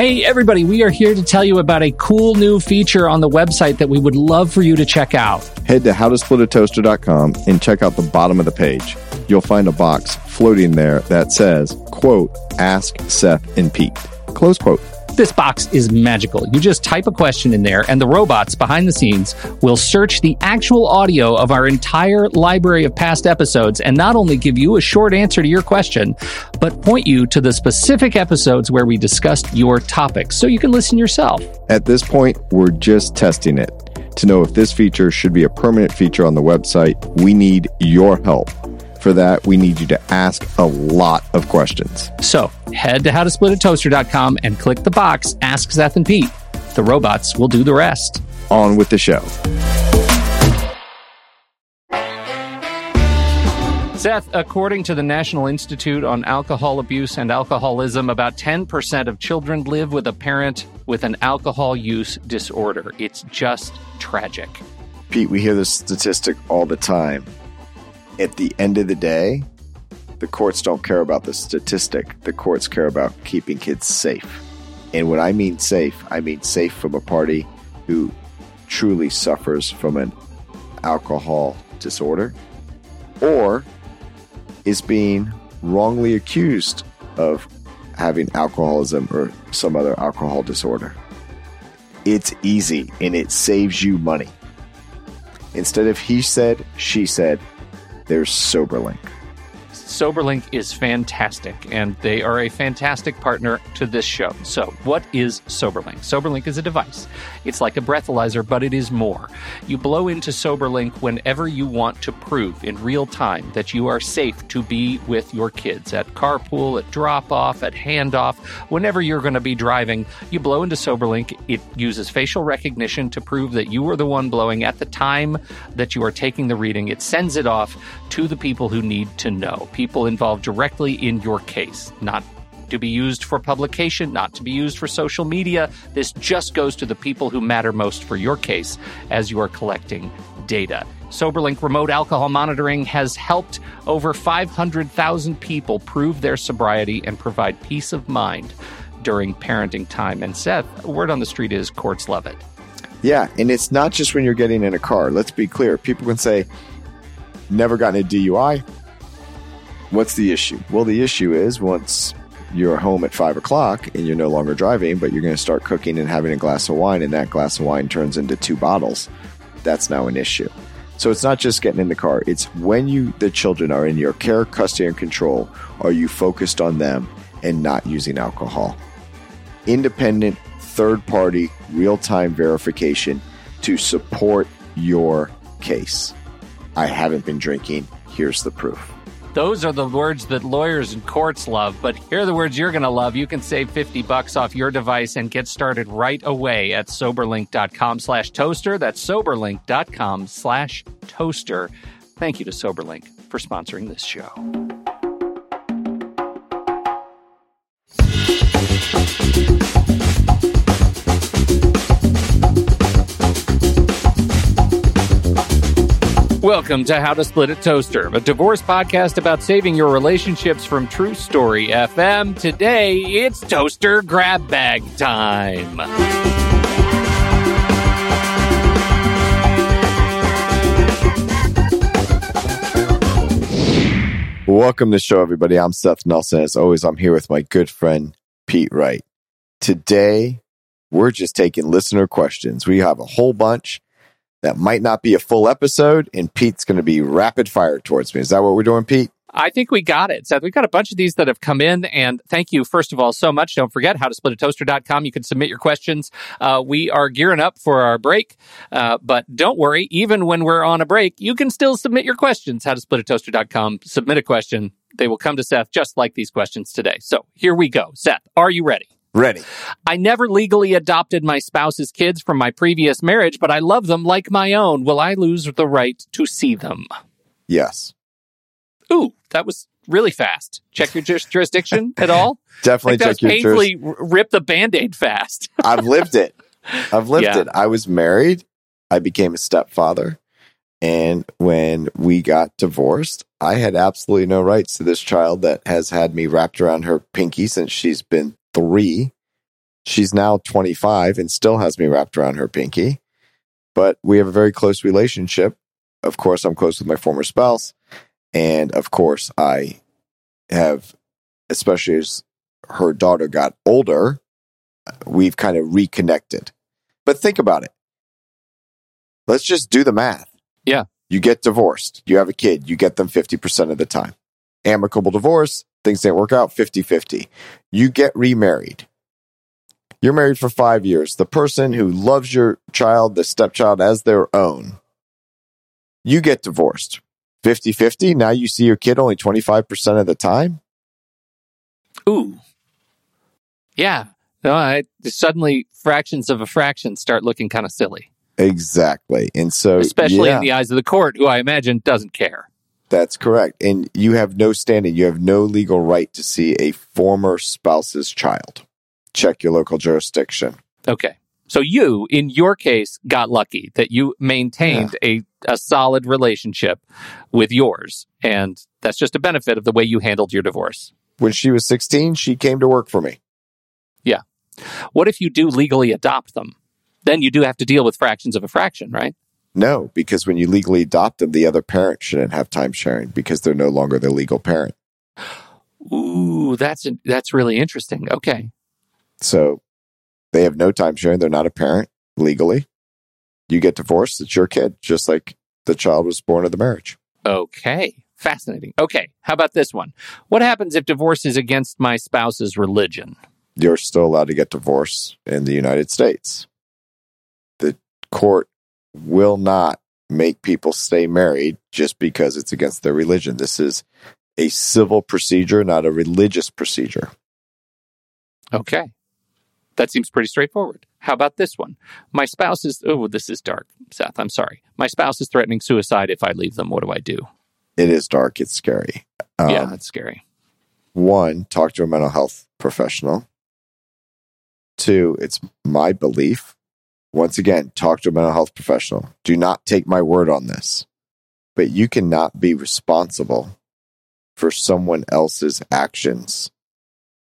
Hey, everybody, we are here to tell you about a cool new feature on the website that we would love for you to check out. Head to howtosplitatoaster.com and check out the bottom of the page. You'll find a box floating there that says, quote, ask Seth and Pete, close quote. This box is magical. You just type a question in there, and the robots behind the scenes will search the actual audio of our entire library of past episodes and not only give you a short answer to your question, but point you to the specific episodes where we discussed your topic so you can listen yourself. At this point, we're just testing it. To know if this feature should be a permanent feature on the website, we need your help. For that, we need you to ask a lot of questions. So head to howtosplitatoaster.com and click the box Ask Seth and Pete. The robots will do the rest. On with the show. Seth, according to the National Institute on Alcohol Abuse and Alcoholism, about 10% of children live with a parent with an alcohol use disorder. It's just tragic. Pete, we hear this statistic all the time at the end of the day, the courts don't care about the statistic. The courts care about keeping kids safe. And when I mean safe, I mean safe from a party who truly suffers from an alcohol disorder or is being wrongly accused of having alcoholism or some other alcohol disorder. It's easy and it saves you money. Instead of he said, she said, there's SoberLink. SoberLink is fantastic, and they are a fantastic partner to this show. So, what is SoberLink? SoberLink is a device. It's like a breathalyzer, but it is more. You blow into SoberLink whenever you want to prove in real time that you are safe to be with your kids at carpool, at drop off, at handoff, whenever you're going to be driving. You blow into SoberLink. It uses facial recognition to prove that you are the one blowing at the time that you are taking the reading. It sends it off to the people who need to know people involved directly in your case, not to be used for publication, not to be used for social media. This just goes to the people who matter most for your case as you are collecting data. SoberLink remote alcohol monitoring has helped over 500,000 people prove their sobriety and provide peace of mind during parenting time. And Seth, word on the street is courts love it. Yeah, and it's not just when you're getting in a car. Let's be clear. People can say, never gotten a DUI, What's the issue? Well, the issue is once you're home at five o'clock and you're no longer driving, but you're going to start cooking and having a glass of wine, and that glass of wine turns into two bottles. That's now an issue. So it's not just getting in the car. It's when you the children are in your care, custody, and control. Are you focused on them and not using alcohol? Independent, third party, real time verification to support your case. I haven't been drinking. Here's the proof. Those are the words that lawyers and courts love, but here are the words you're going to love. You can save 50 bucks off your device and get started right away at soberlink.com slash toaster. That's soberlink.com slash toaster. Thank you to SoberLink for sponsoring this show. Welcome to How to Split a Toaster, a divorce podcast about saving your relationships from True Story FM. Today, it's toaster grab bag time. Welcome to the show, everybody. I'm Seth Nelson. As always, I'm here with my good friend, Pete Wright. Today, we're just taking listener questions. We have a whole bunch that might not be a full episode, and Pete's going to be rapid fire towards me. Is that what we're doing, Pete? I think we got it, Seth. We've got a bunch of these that have come in, and thank you, first of all, so much. Don't forget how to split a toaster.com. You can submit your questions. Uh, we are gearing up for our break, uh, but don't worry, even when we're on a break, you can still submit your questions. How to split a toaster.com. Submit a question. They will come to Seth just like these questions today. So here we go. Seth, are you ready? Ready. I never legally adopted my spouse's kids from my previous marriage, but I love them like my own. Will I lose the right to see them? Yes. Ooh, that was really fast. Check your jurisdiction at all? Definitely check your painfully juris- rip the band-aid fast. I've lived it. I've lived yeah. it. I was married. I became a stepfather. And when we got divorced, I had absolutely no rights to this child that has had me wrapped around her pinky since she's been three. She's now 25 and still has me wrapped around her pinky, but we have a very close relationship. Of course, I'm close with my former spouse. And of course, I have, especially as her daughter got older, we've kind of reconnected. But think about it. Let's just do the math. Yeah. You get divorced, you have a kid, you get them 50% of the time. Amicable divorce, things didn't work out 50 50. You get remarried. You're married for five years. The person who loves your child, the stepchild, as their own, you get divorced 50 50. Now you see your kid only 25% of the time. Ooh. Yeah. No, I, suddenly fractions of a fraction start looking kind of silly. Exactly. And so, especially yeah, in the eyes of the court, who I imagine doesn't care. That's correct. And you have no standing, you have no legal right to see a former spouse's child. Check your local jurisdiction. Okay. So you, in your case, got lucky that you maintained a, a solid relationship with yours. And that's just a benefit of the way you handled your divorce. When she was 16, she came to work for me. Yeah. What if you do legally adopt them? Then you do have to deal with fractions of a fraction, right? No, because when you legally adopt them, the other parent shouldn't have time sharing because they're no longer the legal parent. Ooh, that's that's really interesting. Okay. So they have no time sharing. They're not a parent legally. You get divorced, it's your kid, just like the child was born of the marriage. Okay. Fascinating. Okay. How about this one? What happens if divorce is against my spouse's religion? You're still allowed to get divorced in the United States. The court will not make people stay married just because it's against their religion. This is a civil procedure, not a religious procedure. Okay. That seems pretty straightforward. How about this one? My spouse is, oh, this is dark, Seth. I'm sorry. My spouse is threatening suicide if I leave them. What do I do? It is dark, it's scary. Um, yeah, that's scary. one, talk to a mental health professional. Two, it's my belief. Once again, talk to a mental health professional. Do not take my word on this. But you cannot be responsible for someone else's actions,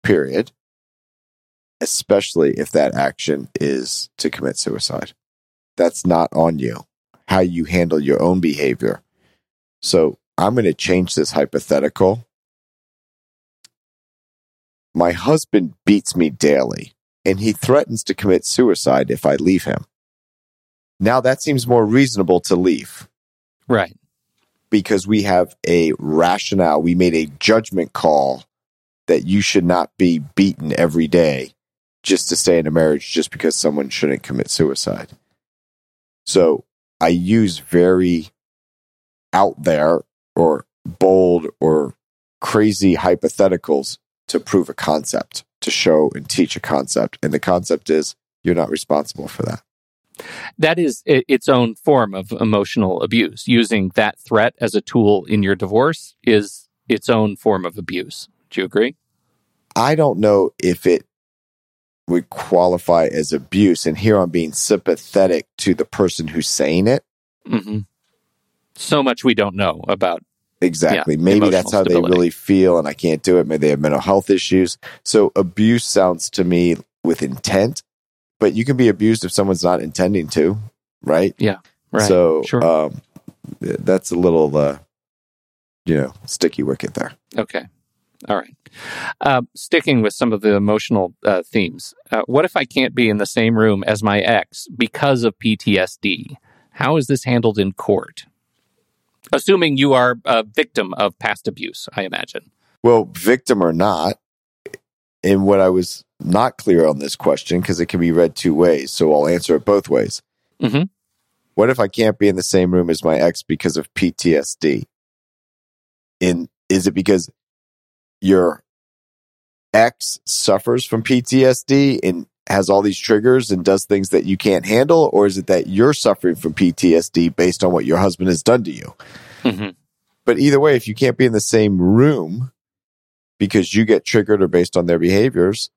period. Especially if that action is to commit suicide. That's not on you. How you handle your own behavior. So I'm going to change this hypothetical my husband beats me daily, and he threatens to commit suicide if I leave him. Now that seems more reasonable to leave Right. because we have a rationale. We made a judgment call that you should not be beaten every day just to stay in a marriage just because someone shouldn't commit suicide. So I use very out there or bold or crazy hypotheticals to prove a concept, to show and teach a concept. And the concept is you're not responsible for that. That is its own form of emotional abuse. Using that threat as a tool in your divorce is its own form of abuse. Do you agree? I don't know if it would qualify as abuse. And here I'm being sympathetic to the person who's saying it. hmm So much we don't know about. Exactly. Yeah, Maybe that's how stability. they really feel, and I can't do it. Maybe they have mental health issues. So abuse sounds to me with intent, but you can be abused if someone's not intending to, right? Yeah. Right. So sure. um, that's a little, uh, you know, sticky wicket there. Okay. All right. Uh, sticking with some of the emotional uh, themes, uh, what if I can't be in the same room as my ex because of PTSD? How is this handled in court? Assuming you are a victim of past abuse, I imagine. Well, victim or not, and what I was not clear on this question because it can be read two ways, so I'll answer it both ways. Mhm. What if I can't be in the same room as my ex because of PTSD? And is it because your ex suffers from PTSD and has all these triggers and does things that you can't handle, or is it that you're suffering from PTSD based on what your husband has done to you? hmm But either way, if you can't be in the same room because you get triggered or based on their behaviors,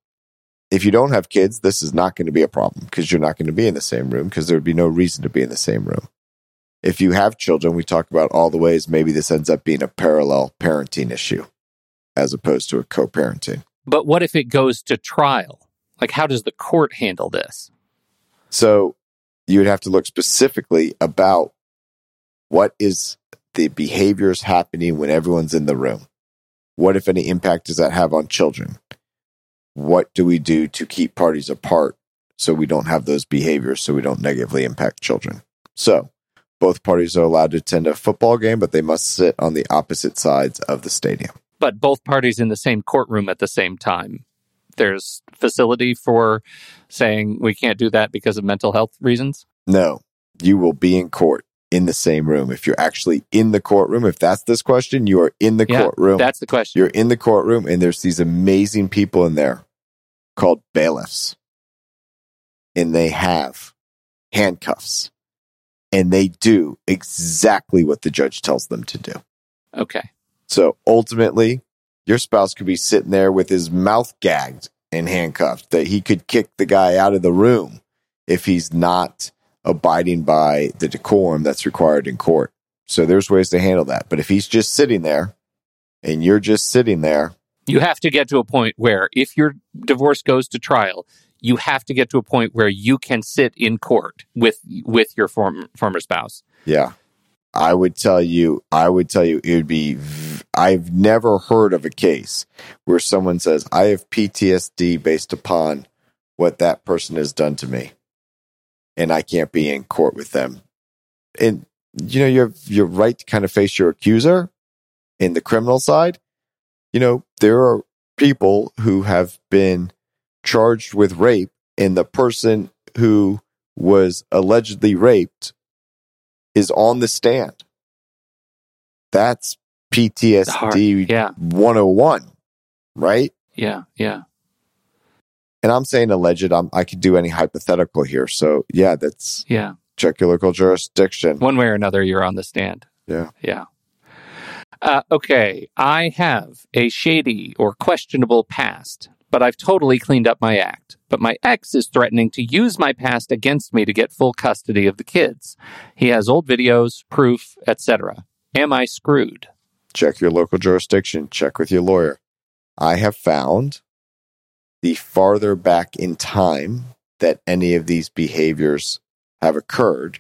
if you don't have kids, this is not going to be a problem because you're not going to be in the same room because there would be no reason to be in the same room. If you have children, we talk about all the ways maybe this ends up being a parallel parenting issue as opposed to a co parenting. But what if it goes to trial Like, how does the court handle this? So you would have to look specifically about what is the behaviors happening when everyone's in the room. What, if any, impact does that have on children? What do we do to keep parties apart so we don't have those behaviors so we don't negatively impact children? So both parties are allowed to attend a football game, but they must sit on the opposite sides of the stadium. But both parties in the same courtroom at the same time. There's facility for saying we can't do that because of mental health reasons. No, you will be in court in the same room. If you're actually in the courtroom, if that's this question, you are in the Yeah, courtroom. That's the question. You're in the courtroom, and there's these amazing people in there called bailiffs. And they have handcuffs. And they do exactly what the judge tells them to do. Okay. So ultimately, your spouse could be sitting there with his mouth gagged and handcuffed, that he could kick the guy out of the room if he's not abiding by the decorum that's required in court. So there's ways to handle that. But if he's just sitting there and you're just sitting there, You have to get to a point where if your divorce goes to trial, you have to get to a point where you can sit in court with with your former former spouse. yeah, I would tell you, I would tell you, it would be. I've never heard of a case where someone says, I have PTSD based upon what that person has done to me, and I can't be in court with them. And, you know, you have your right to kind of face your accuser in the criminal side. You know, there are people who have been charged with rape, and the person who was allegedly raped is on the stand. That's PTSD. Yeah. 101, right? Yeah. Yeah. And I'm saying alleged, I'm, I could do any hypothetical here. So, yeah, that's Yeah. check your local jurisdiction. One way or another, you're on the stand. Yeah. Yeah. Uh, okay. I have a shady or questionable past, but I've totally cleaned up my act. But my ex is threatening to use my past against me to get full custody of the kids. He has old videos, proof, etc. Am I screwed? Check your local jurisdiction. Check with your lawyer. I have found the farther back in time that any of these behaviors have occurred,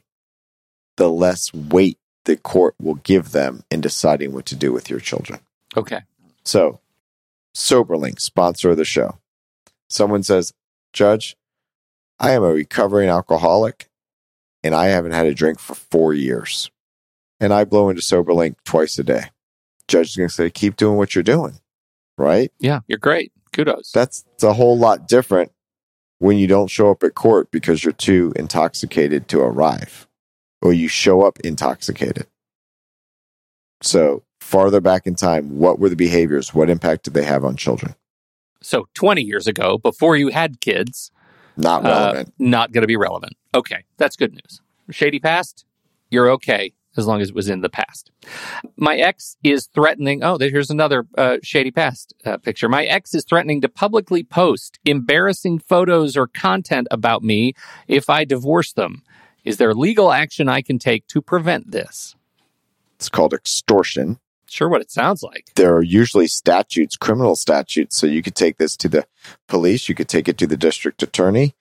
the less weight the court will give them in deciding what to do with your children. Okay. So, Soberlink, sponsor of the show. Someone says, Judge, I am a recovering alcoholic and I haven't had a drink for four years. And I blow into Soberlink twice a day. Judge is going to say, keep doing what you're doing, right? Yeah. You're great. Kudos. That's a whole lot different when you don't show up at court because you're too intoxicated to arrive or you show up intoxicated. So, farther back in time, what were the behaviors? What impact did they have on children? so 20 years ago, before you had kids, Not uh, relevant. not going to be relevant. Okay. That's good news. Shady past, you're okay as long as it was in the past. My ex is threatening. Oh, here's another uh, shady past uh, picture. My ex is threatening to publicly post embarrassing photos or content about me if I divorce them. Is there legal action I can take to prevent this? It's called extortion. Sure, what it sounds like. There are usually statutes, criminal statutes. So you could take this to the police. You could take it to the district attorney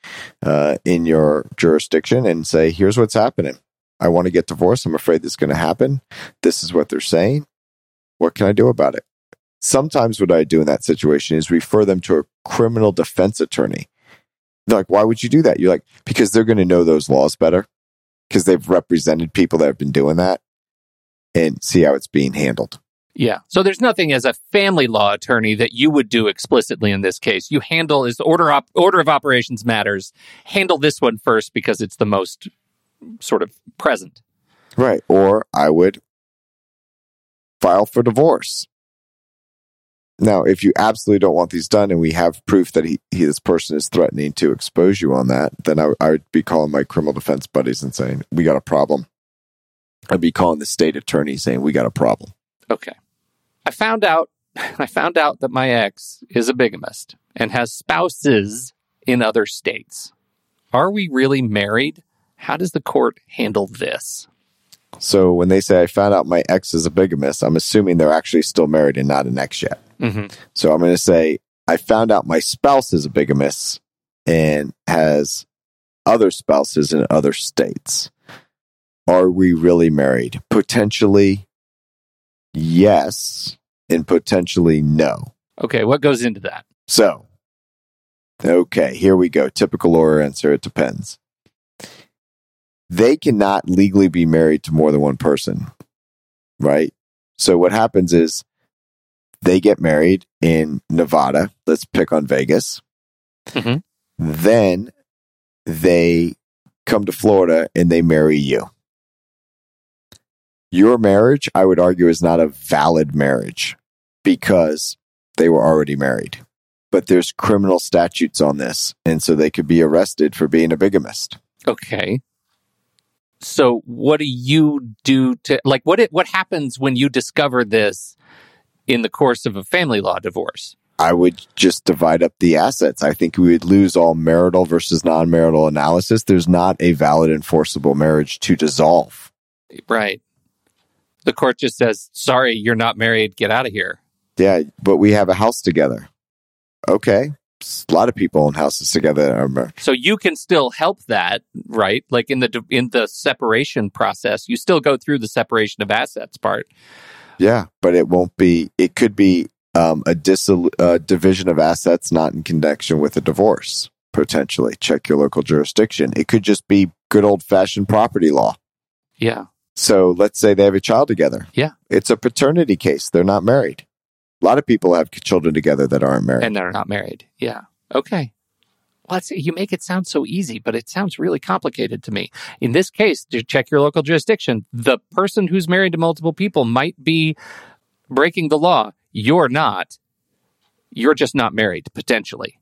uh, in your jurisdiction and say, here's what's happening. I want to get divorced. I'm afraid this is going to happen. This is what they're saying. What can I do about it? Sometimes what I do in that situation is refer them to a criminal defense attorney. They're like, why would you do that? You're like, because they're going to know those laws better because they've represented people that have been doing that and see how it's being handled. Yeah. So there's nothing as a family law attorney that you would do explicitly in this case. You handle is order op- order of operations matters. Handle this one first because it's the most sort of present. Right. Or I would file for divorce. Now, if you absolutely don't want these done and we have proof that he, he this person is threatening to expose you on that, then I, I would be calling my criminal defense buddies and saying, we got a problem. I'd be calling the state attorney saying, we got a problem. Okay. I found out I found out that my ex is a bigamist and has spouses in other states. Are we really married? How does the court handle this? So when they say I found out my ex is a bigamist, I'm assuming they're actually still married and not an ex yet. Mm-hmm. So I'm going to say I found out my spouse is a bigamist and has other spouses in other states. Are we really married? Potentially yes, and potentially no. Okay, what goes into that? So, okay, here we go. Typical lawyer answer it depends. They cannot legally be married to more than one person, right? So, what happens is they get married in Nevada. Let's pick on Vegas. Mhm. Then they come to Florida and they marry you. Your marriage, I would argue, is not a valid marriage because they were already married. But there's criminal statutes on this, and so they could be arrested for being a bigamist. Okay. So what do you do to like what it what happens when you discover this in the course of a family law divorce? I would just divide up the assets. I think we would lose all marital versus non marital analysis. There's not a valid enforceable marriage to dissolve. Right. The court just says, "Sorry, you're not married. Get out of here." Yeah, but we have a house together. Okay. A lot of people own houses together. that are mar- So you can still help that, right? Like in the in the separation process, you still go through the separation of assets part. Yeah, but it won't be, it could be um, a uh, division of assets not in connection with a divorce, potentially. Check your local jurisdiction. It could just be good old fashioned property law. Yeah. So let's say they have a child together. Yeah. It's a paternity case. They're not married. A lot of people have children together that aren't married. And they're not married. Yeah. Okay. Well, you make it sound so easy, but it sounds really complicated to me. In this case, to check your local jurisdiction, the person who's married to multiple people might be breaking the law. You're not. You're just not married, potentially.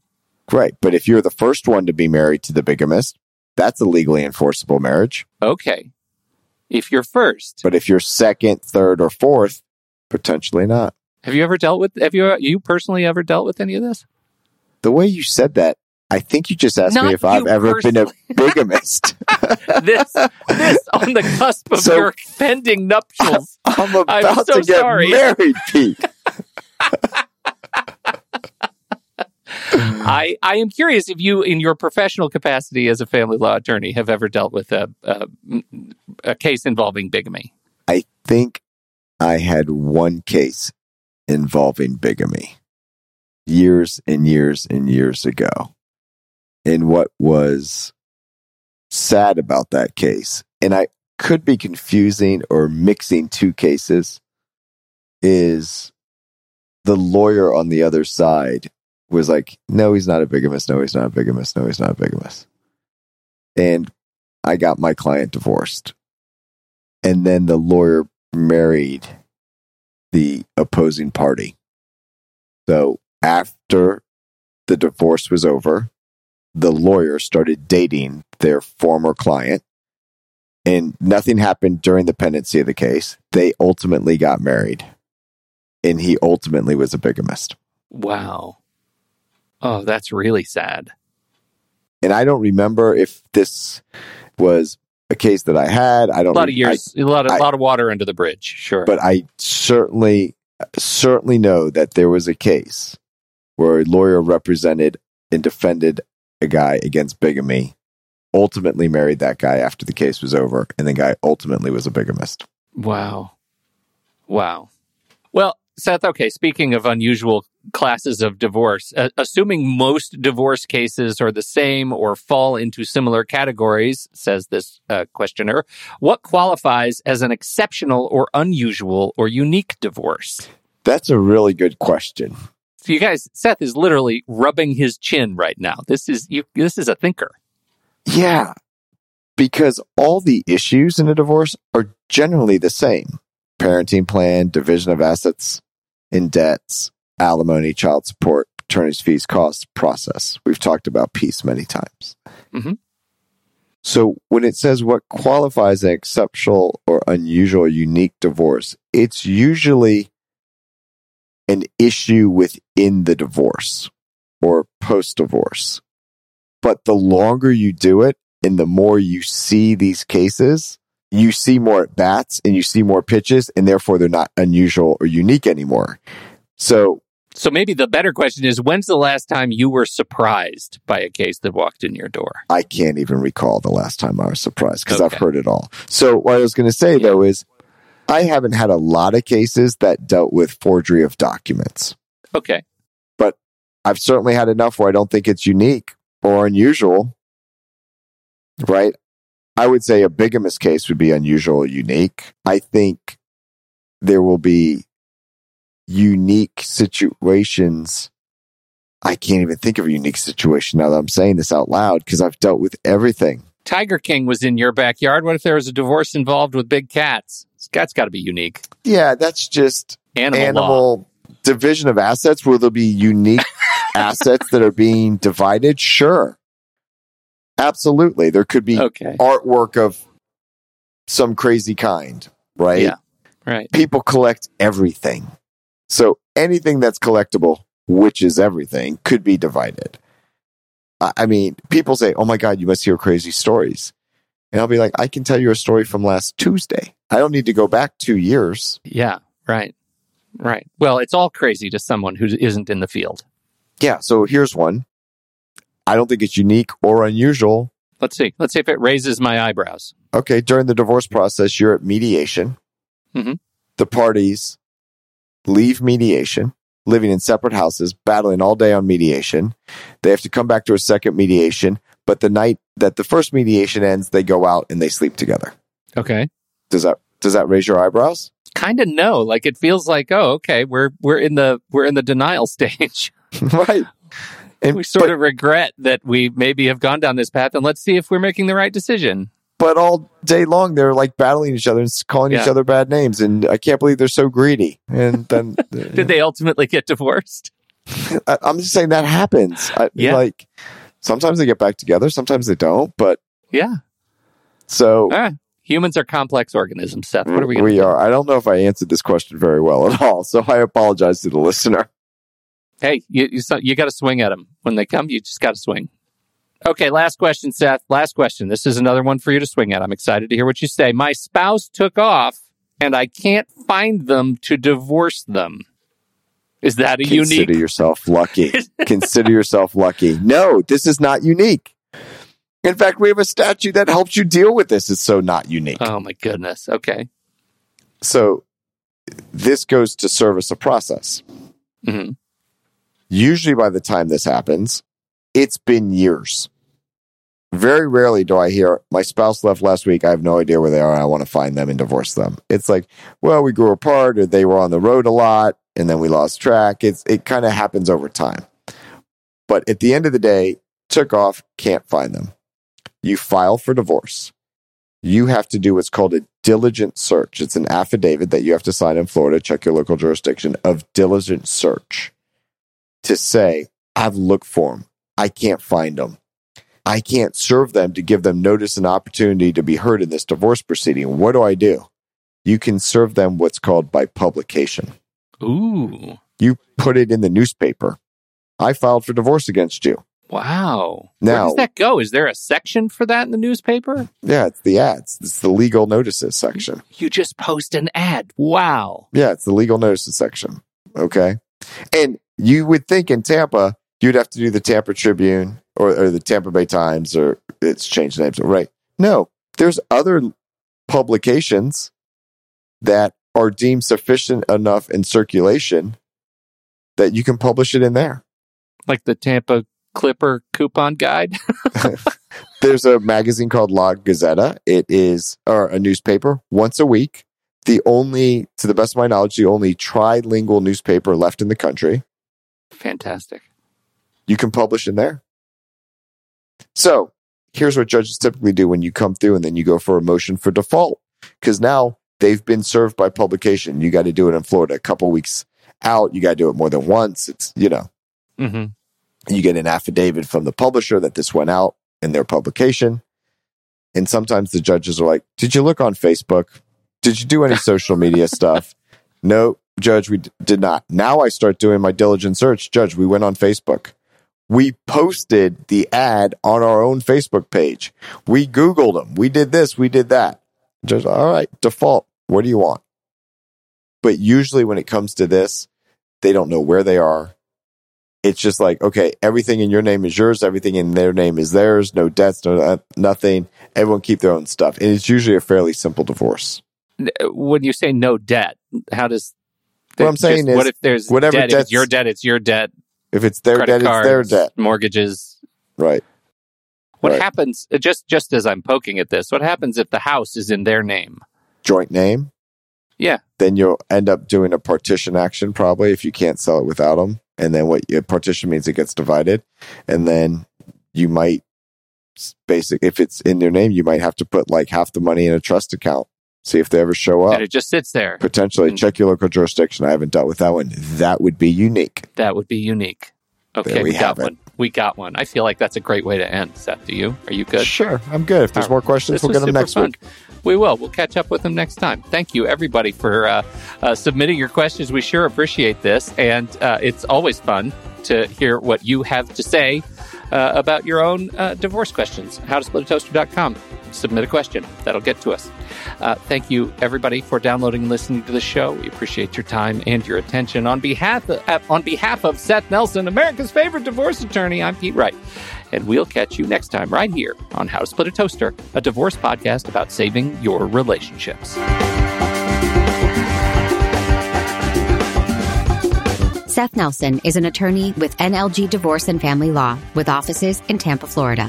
Right. But if you're the first one to be married to the bigamist, that's a legally enforceable marriage. Okay. If you're first, But if you're second, third, or fourth, potentially not. have you ever dealt with, have you, you personally ever dealt with any of this? The way you said that, I think you just asked Not me if I've you ever been a bigamist. This, this on the cusp of So- your pending nuptials. I'm about so to get sorry. married, Pete. Mm-hmm. I, I am curious if you, in your professional capacity as a family law attorney, have ever dealt with a, a, a case involving bigamy. I think I had one case involving bigamy years and years and years ago. And what was sad about that case, and I could be confusing or mixing two cases, is the lawyer on the other side was like, no, he's not a bigamist. No, he's not a bigamist. No, he's not a bigamist. And I got my client divorced. And then the lawyer married the opposing party. So after the divorce was over, the lawyer started dating their former client. And nothing happened during the pendency of the case. They ultimately got married. And he ultimately was a bigamist. Wow. Oh, that's really sad. And I don't remember if this was a case that I had. I don't A lot of years, a lot of, I- lot of water under the bridge. Sure. but I certainly certainly know that there was a case where a lawyer represented and defended a guy against bigamy, ultimately married that guy after the case was over, and the guy ultimately was a bigamist. Wow. Wow. Well, Seth, okay, speaking of unusual classes of divorce, uh, assuming most divorce cases are the same or fall into similar categories, says this uh, questioner, what qualifies as an exceptional or unusual or unique divorce? That's a really good question. So you guys, Seth is literally rubbing his chin right now. This is you, this is a thinker. Yeah, because all the issues in a divorce are generally the same parenting plan, division of assets and debts, alimony, child support, attorney's fees, costs, process. We've talked about peace many times. Mhm. So when it says what qualifies an exceptional or unusual unique divorce, it's usually an issue within the divorce or post divorce. But the longer you do it and the more you see these cases, you see more at bats and you see more pitches, and therefore they're not unusual or unique anymore. So So maybe the better question is when's the last time you were surprised by a case that walked in your door? I can't even recall the last time I was surprised because I've heard it all. So what I was going to say Yeah. though is I haven't had a lot of cases that dealt with forgery of documents. Okay. But I've certainly had enough where I don't think it's unique or unusual. Right? I would say a bigamous case would be unusual or unique. I think there will be unique situations. I can't even think of a unique situation now that I'm saying this out loud because I've dealt with everything. Tiger King was in your backyard. What if there was a divorce involved with big cats? That's got to be unique. Yeah, that's just Animal, animal division of assets. Will there be unique assets that are being divided? Sure. Absolutely. There could be Okay. artwork of some crazy kind, right? Yeah. Right. People collect everything. So anything that's collectible, which is everything, could be divided. I I mean, people say, oh my God, you must hear crazy stories. And I'll be like, I can tell you a story from last Tuesday. I don't need to go back two years. Yeah. Right. Right. Well, it's all crazy to someone who isn't in the field. Yeah. So here's one. I don't think it's unique or unusual. Let's see. Let's see if it raises my eyebrows. Okay. During the divorce process, you're at mediation. Mhm. The parties leave mediation, living in separate houses, battling all day on mediation. They have to come back to a second mediation. But the night that the first mediation ends, they go out and they sleep together. Okay. Does that, does that raise your eyebrows? Kind of no. Like it feels like, oh, okay, we're we're in the we're in the denial stage. right. And, we sort but, of regret that we maybe have gone down this path, and let's see if we're making the right decision. but all day long, they're like battling each other and calling each other bad names. And I can't believe they're so greedy. And then, uh, Did they ultimately get divorced? I, I'm just saying that happens. I, Yeah. Like sometimes they get back together, sometimes they don't. But Yeah. so humans are complex organisms, Seth. What are we? We do? are. I don't know if I answered this question very well at all. So I apologize to the listener. Hey, you you, you got to swing at them when they come. You just got to swing. Okay, last question, Seth. Last question. This is another one for you to swing at. I'm excited to hear what you say. My spouse took off, and I can't find them to divorce them. Is that a Consider unique? Consider yourself lucky. Consider yourself lucky. No, this is not unique. In fact, we have a statute that helps you deal with this. It's so not unique. Oh my goodness. Okay. So this goes to service a process. hmm Usually by the time this happens, it's been years. Very rarely do I hear my spouse left last week. I have no idea where they are. I want to find them and divorce them. It's like, well, we grew apart or they were on the road a lot and then we lost track. It's it kind of happens over time. But at the end of the day, took off, can't find them. You file for divorce. You have to do what's called a diligent search. It's an affidavit that you have to sign in Florida, check your local jurisdiction of diligent search to say, I've looked for them. I can't find them. I can't serve them to give them notice and opportunity to be heard in this divorce proceeding. What do I do? You can serve them what's called by publication. Ooh. You put it in the newspaper. I filed for divorce against you. Wow. Where Now- does that go? Is there a section for that in the newspaper? Yeah, it's the ads. It's the legal notices section. You just post an ad. Wow. Yeah, it's the legal notices section. Okay. And you would think in Tampa, you'd have to do the Tampa Tribune or, or the Tampa Bay Times or it's changed names, right? No, there's other publications that are deemed sufficient enough in circulation that you can publish it in there. Like the Tampa Clipper coupon guide. There's a magazine called La Gaceta. It is, or a newspaper once a week. The only, to the best of my knowledge, the only trilingual newspaper left in the country. Fantastic. you can publish in there. So here's what judges typically do when you come through and then you go for a motion for default because now they've been served by publication. You got to do it in Florida a couple weeks out. You got to do it more than once. It's, you know, hmm you get an affidavit from the publisher that this went out in their publication. And sometimes the judges are like, Did you look on Facebook? Did you do any social media stuff? No, judge, we d- did not. Now I start doing my diligent search. Judge, we went on Facebook. We posted the ad on our own Facebook page. We Googled them. We did this. We did that. Judge, all right, default. What do you want? But usually when it comes to this, They don't know where they are. It's just like, okay, everything in your name is yours. Everything in their name is theirs. No debts, no uh, nothing. Everyone keep their own stuff. And it's usually a fairly simple divorce. When you say no debt, how does what I'm saying just, is what if there's whatever debt? If debts- your debt, it's your debt. If it's their debt, cards, it's their debt. mortgages. Right. What Right. happens? uh, Just just as I'm poking at this, what happens if the house is in their name? Joint name. Yeah. Then you'll end up doing a partition action probably if you can't sell it without them. And then what partition means it gets divided. And then you might basic if it's in their name, you might have to put like half the money in a trust account. See if they ever show up. And it just sits there. Potentially check your local jurisdiction. I haven't dealt with that one. That would be unique. That would be unique. Okay, There we we, got it. one. We got one. I feel like that's a great way to end. Seth, do you? Are you good? Sure, I'm good. If there's All more questions, we'll was get them next fun. week. We will. We'll catch up with them next time. Thank you, everybody, for uh, uh, submitting your questions. We sure appreciate this. And uh, it's always fun to hear what you have to say uh, about your own uh, divorce questions. HowToSplitAToaster.com. Submit a question. That'll get to us. Uh, thank you, everybody, for downloading and listening to the show. We appreciate your time and your attention. On behalf of, uh, on behalf of Seth Nelson, America's favorite divorce attorney, I'm Pete Wright. And we'll catch you next time right here on How to Split a Toaster, a divorce podcast about saving your relationships. Seth Nelson is an attorney with NLG Divorce and Family Law with offices in Tampa, Florida.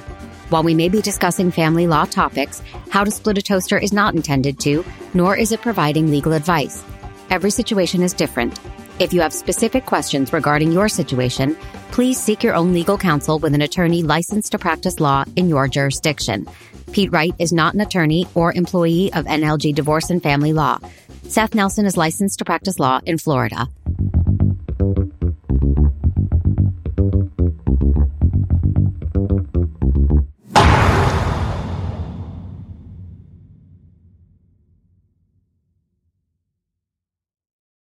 While we may be discussing family law topics, How to Split a Toaster is not intended to, nor is it providing legal advice. Every situation is different. If you have specific questions regarding your situation, please seek your own legal counsel with an attorney licensed to practice law in your jurisdiction. Pete Wright is not an attorney or employee of NLG Divorce and Family Law. Seth Nelson is licensed to practice law in Florida.